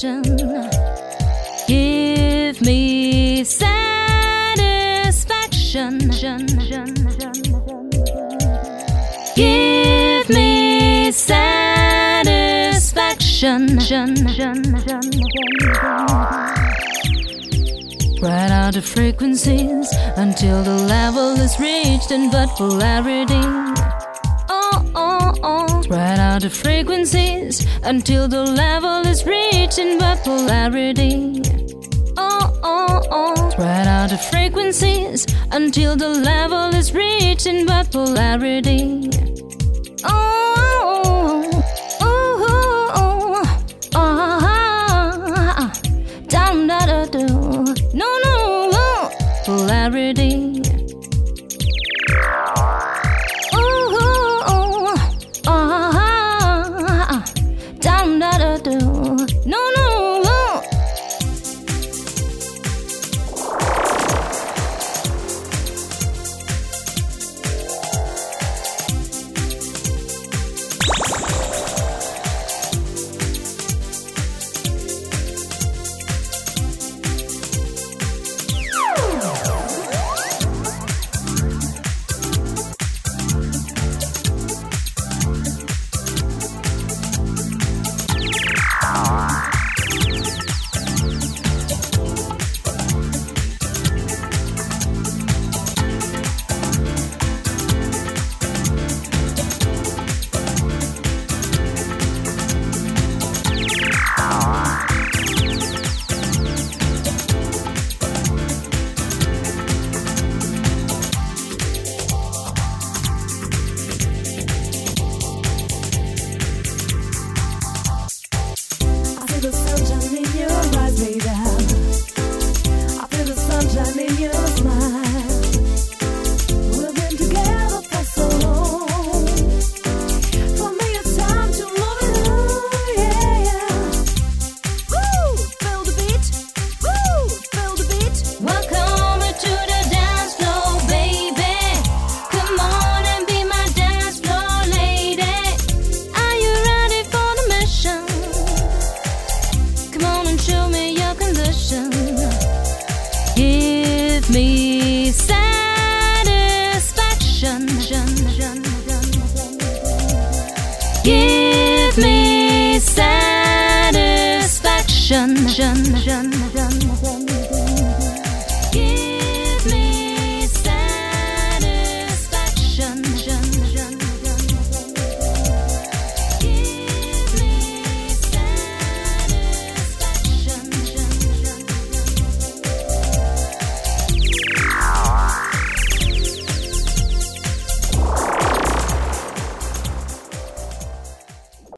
condition. Give me satisfaction. Give me satisfaction. Write out the frequencies until the level is reached in but polarity. Oh. Spread out the frequencies until the level is reached in polarity. Oh, oh, oh. Spread out the frequencies until the level is reached in polarity. Oh, oh, oh, oh, ah, down, da, da, do. No, no. Polarity. Da, do. No, no, satisfaction.